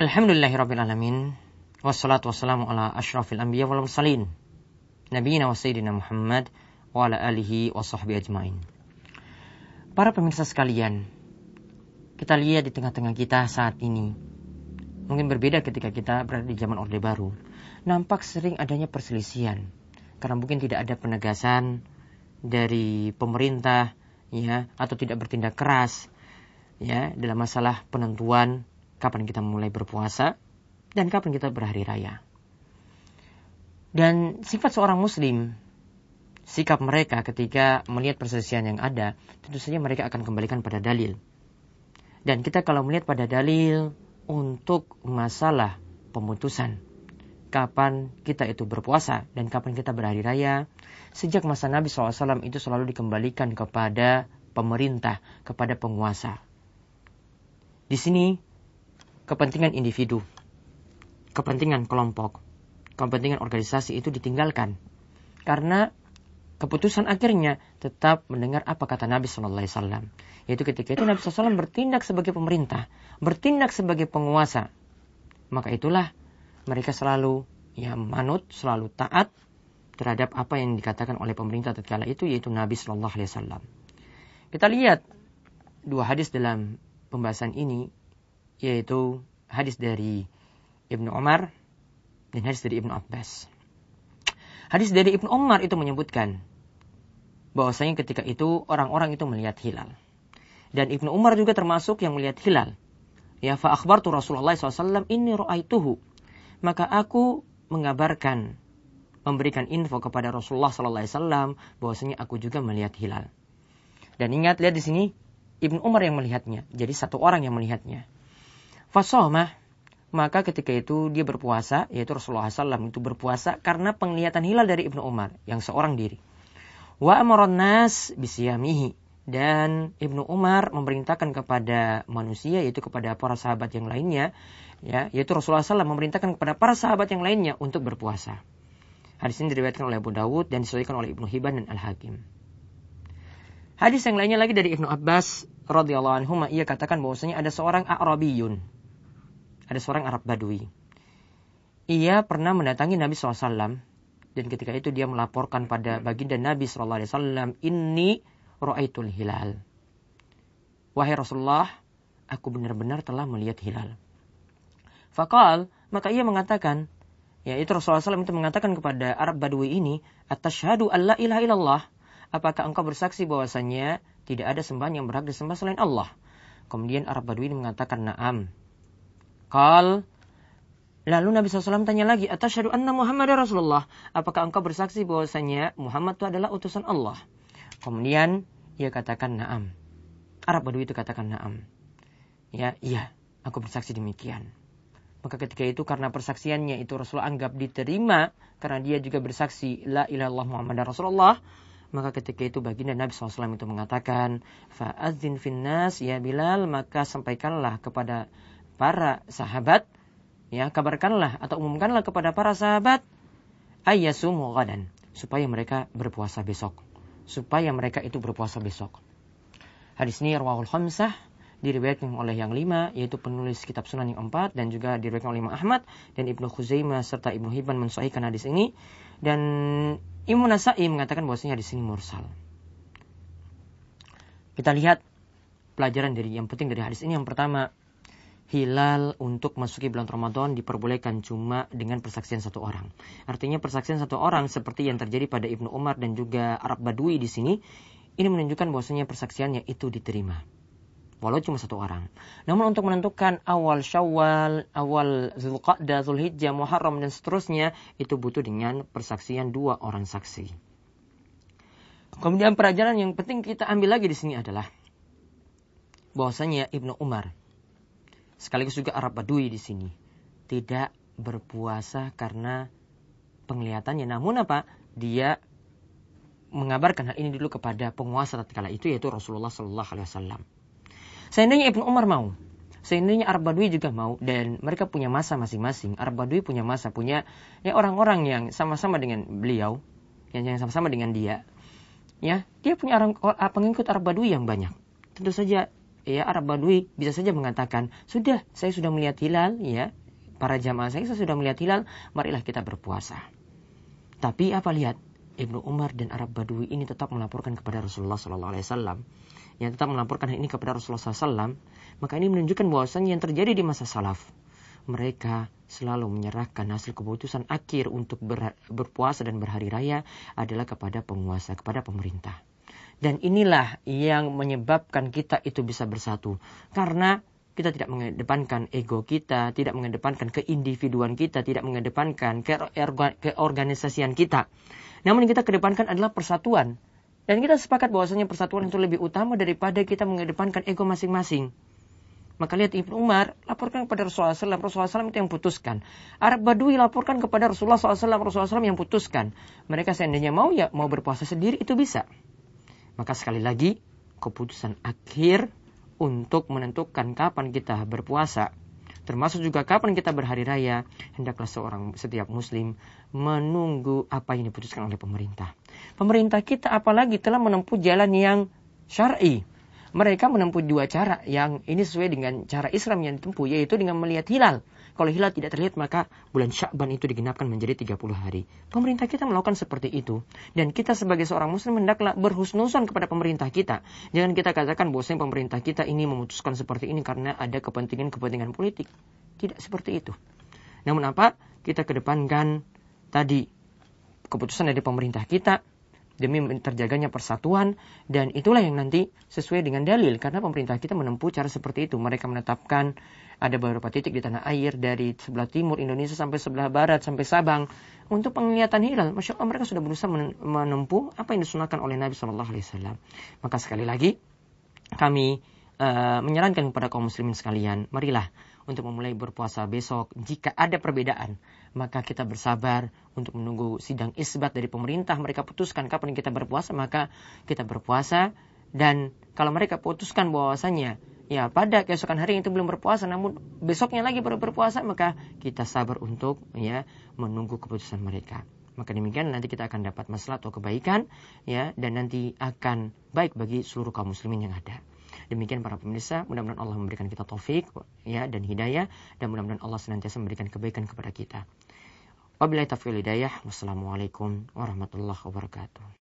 Alhamdulillahirrabbilalamin. Wassalatu wassalamu ala ashrafil anbiya wal mursalin. Nabiina wa sayyidina Muhammad wa ala alihi wa sahbihi ajmain. Para pemirsa sekalian, kita lihat di tengah-tengah kita saat ini. Mungkin berbeda ketika kita berada di zaman Orde Baru. Nampak sering adanya perselisihan. Karena mungkin tidak ada penegasan dari pemerintah ya atau tidak bertindak keras ya dalam masalah penentuan kapan kita mulai berpuasa, dan kapan kita berhari raya. Dan sifat seorang muslim, sikap mereka ketika melihat perselisihan yang ada, tentu saja mereka akan kembalikan pada dalil. Dan kita kalau melihat pada dalil untuk masalah pemutusan, kapan kita itu berpuasa dan kapan kita berhari raya, sejak masa Nabi SAW itu selalu dikembalikan kepada pemerintah, kepada penguasa. Di sini kepentingan individu, kepentingan kelompok, kepentingan organisasi itu ditinggalkan. Karena keputusan akhirnya tetap mendengar apa kata Nabi Shallallahu Alaihi Wasallam. Yaitu ketika itu Nabi SAW bertindak sebagai pemerintah, bertindak sebagai penguasa. Maka itulah mereka selalu ya manut, selalu taat terhadap apa yang dikatakan oleh pemerintah tatkala itu yaitu Nabi Shallallahu Alaihi Wasallam. Kita lihat dua hadis dalam pembahasan ini yaitu hadis dari Ibnu Umar dan hadis dari Ibnu Abbas. Hadis dari Ibnu Umar itu menyebutkan bahwasanya ketika itu orang-orang itu melihat hilal. Dan Ibnu Umar juga termasuk yang melihat hilal. Ya fa akhbartu Rasulullah SAW ini ru'aituhu. Maka aku mengabarkan memberikan info kepada Rasulullah SAW bahwasanya aku juga melihat hilal. Dan ingat lihat di sini Ibnu Umar yang melihatnya. Jadi satu orang yang melihatnya. Fasomah, maka ketika itu dia berpuasa, yaitu Rasulullah SAW itu berpuasa karena penglihatan hilal dari Ibnu Umar yang seorang diri. Wa amaron nas bisiyamihi dan Ibnu Umar memerintahkan kepada manusia yaitu kepada para sahabat yang lainnya ya yaitu Rasulullah SAW memerintahkan kepada para sahabat yang lainnya untuk berpuasa. Hadis ini diriwayatkan oleh Abu Dawud dan disebutkan oleh Ibnu Hibban dan Al Hakim. Hadis yang lainnya lagi dari Ibnu Abbas radhiyallahu anhu ia katakan bahwasanya ada seorang Arabiyun ada seorang Arab Badui. Ia pernah mendatangi Nabi SAW dan ketika itu dia melaporkan pada baginda Nabi SAW, ini ro'aitul hilal. Wahai Rasulullah, aku benar-benar telah melihat hilal. Fakal, maka ia mengatakan, yaitu Rasulullah SAW itu mengatakan kepada Arab Badui ini, Atashhadu alla ilaha illallah. Apakah engkau bersaksi bahwasanya tidak ada sembahan yang berhak disembah selain Allah? Kemudian Arab Badui mengatakan, Naam. Kal Lalu Nabi SAW tanya lagi, Atasyadu anna Muhammad Rasulullah. Apakah engkau bersaksi bahwasanya Muhammad itu adalah utusan Allah? Kemudian ia katakan naam. Arab Badui itu katakan naam. Ya, iya, aku bersaksi demikian. Maka ketika itu karena persaksiannya itu Rasulullah anggap diterima karena dia juga bersaksi la ilaha Muhammad Rasulullah. Maka ketika itu baginda Nabi SAW itu mengatakan, Fa'adzin finnas ya Bilal, maka sampaikanlah kepada para sahabat, ya kabarkanlah atau umumkanlah kepada para sahabat ayyasumu ghadan supaya mereka berpuasa besok. Supaya mereka itu berpuasa besok. Hadis ini rawahul khamsah diriwayatkan oleh yang lima yaitu penulis kitab Sunan yang empat dan juga diriwayatkan oleh Imam Ahmad dan Ibnu Khuzaimah serta Ibnu Hibban mensahihkan hadis ini dan Imam Nasai mengatakan bahwasanya hadis ini mursal. Kita lihat pelajaran dari yang penting dari hadis ini yang pertama hilal untuk masuki bulan Ramadan diperbolehkan cuma dengan persaksian satu orang. Artinya persaksian satu orang seperti yang terjadi pada Ibnu Umar dan juga Arab Badui di sini, ini menunjukkan bahwasanya persaksiannya itu diterima. Walau cuma satu orang. Namun untuk menentukan awal Syawal, awal Zulqa'dah, Zulhijjah, Muharram dan seterusnya itu butuh dengan persaksian dua orang saksi. Kemudian pelajaran yang penting kita ambil lagi di sini adalah bahwasanya Ibnu Umar sekaligus juga Arab Badui di sini tidak berpuasa karena penglihatannya. Namun apa? Dia mengabarkan hal ini dulu kepada penguasa tatkala itu yaitu Rasulullah Shallallahu Alaihi Wasallam. Seandainya Ibnu Umar mau, seandainya Arab Badui juga mau dan mereka punya masa masing-masing. Arab Badui punya masa, punya ya orang-orang yang sama-sama dengan beliau, yang sama-sama dengan dia. Ya, dia punya orang pengikut Arab Badui yang banyak. Tentu saja ya Arab Badui bisa saja mengatakan, "Sudah, saya sudah melihat hilal ya. Para jamaah saya, saya sudah melihat hilal, marilah kita berpuasa." Tapi apa lihat? Ibnu Umar dan Arab Badui ini tetap melaporkan kepada Rasulullah sallallahu alaihi wasallam. Yang tetap melaporkan ini kepada Rasulullah SAW, maka ini menunjukkan bahwasanya yang terjadi di masa salaf mereka selalu menyerahkan hasil keputusan akhir untuk ber, berpuasa dan berhari raya adalah kepada penguasa, kepada pemerintah. Dan inilah yang menyebabkan kita itu bisa bersatu. Karena kita tidak mengedepankan ego kita, tidak mengedepankan keindividuan kita, tidak mengedepankan keorganisasian kita. Namun yang kita kedepankan adalah persatuan. Dan kita sepakat bahwasanya persatuan itu lebih utama daripada kita mengedepankan ego masing-masing. Maka lihat Ibnu Umar laporkan kepada Rasulullah SAW, Rasulullah SAW itu yang putuskan. Arab Badui laporkan kepada Rasulullah SAW, Rasulullah SAW yang putuskan. Mereka seandainya mau ya mau berpuasa sendiri itu bisa. Maka sekali lagi keputusan akhir untuk menentukan kapan kita berpuasa termasuk juga kapan kita berhari raya, hendaklah seorang setiap muslim menunggu apa yang diputuskan oleh pemerintah. Pemerintah kita apalagi telah menempuh jalan yang syar'i, mereka menempuh dua cara yang ini sesuai dengan cara Islam yang ditempuh yaitu dengan melihat hilal. Kalau hilal tidak terlihat maka bulan Syakban itu digenapkan menjadi 30 hari. Pemerintah kita melakukan seperti itu dan kita sebagai seorang muslim hendaklah berhusnusan kepada pemerintah kita. Jangan kita katakan bahwa pemerintah kita ini memutuskan seperti ini karena ada kepentingan-kepentingan politik. Tidak seperti itu. Namun apa? Kita kedepankan tadi keputusan dari pemerintah kita demi terjaganya persatuan dan itulah yang nanti sesuai dengan dalil karena pemerintah kita menempuh cara seperti itu. Mereka menetapkan ada beberapa titik di tanah air dari sebelah timur Indonesia sampai sebelah barat sampai Sabang untuk penglihatan hilal. Masya Allah mereka sudah berusaha menempuh apa yang disunahkan oleh Nabi Shallallahu Alaihi Wasallam. Maka sekali lagi kami uh, menyarankan kepada kaum muslimin sekalian marilah untuk memulai berpuasa besok. Jika ada perbedaan, maka kita bersabar untuk menunggu sidang isbat dari pemerintah. Mereka putuskan kapan kita berpuasa, maka kita berpuasa. Dan kalau mereka putuskan bahwasanya ya pada keesokan hari itu belum berpuasa, namun besoknya lagi baru berpuasa, maka kita sabar untuk ya menunggu keputusan mereka. Maka demikian nanti kita akan dapat masalah atau kebaikan ya dan nanti akan baik bagi seluruh kaum muslimin yang ada. Demikian para pemirsa, mudah-mudahan Allah memberikan kita taufik ya dan hidayah dan mudah-mudahan Allah senantiasa memberikan kebaikan kepada kita. Wabillahi taufiq hidayah. Wassalamualaikum warahmatullahi wabarakatuh.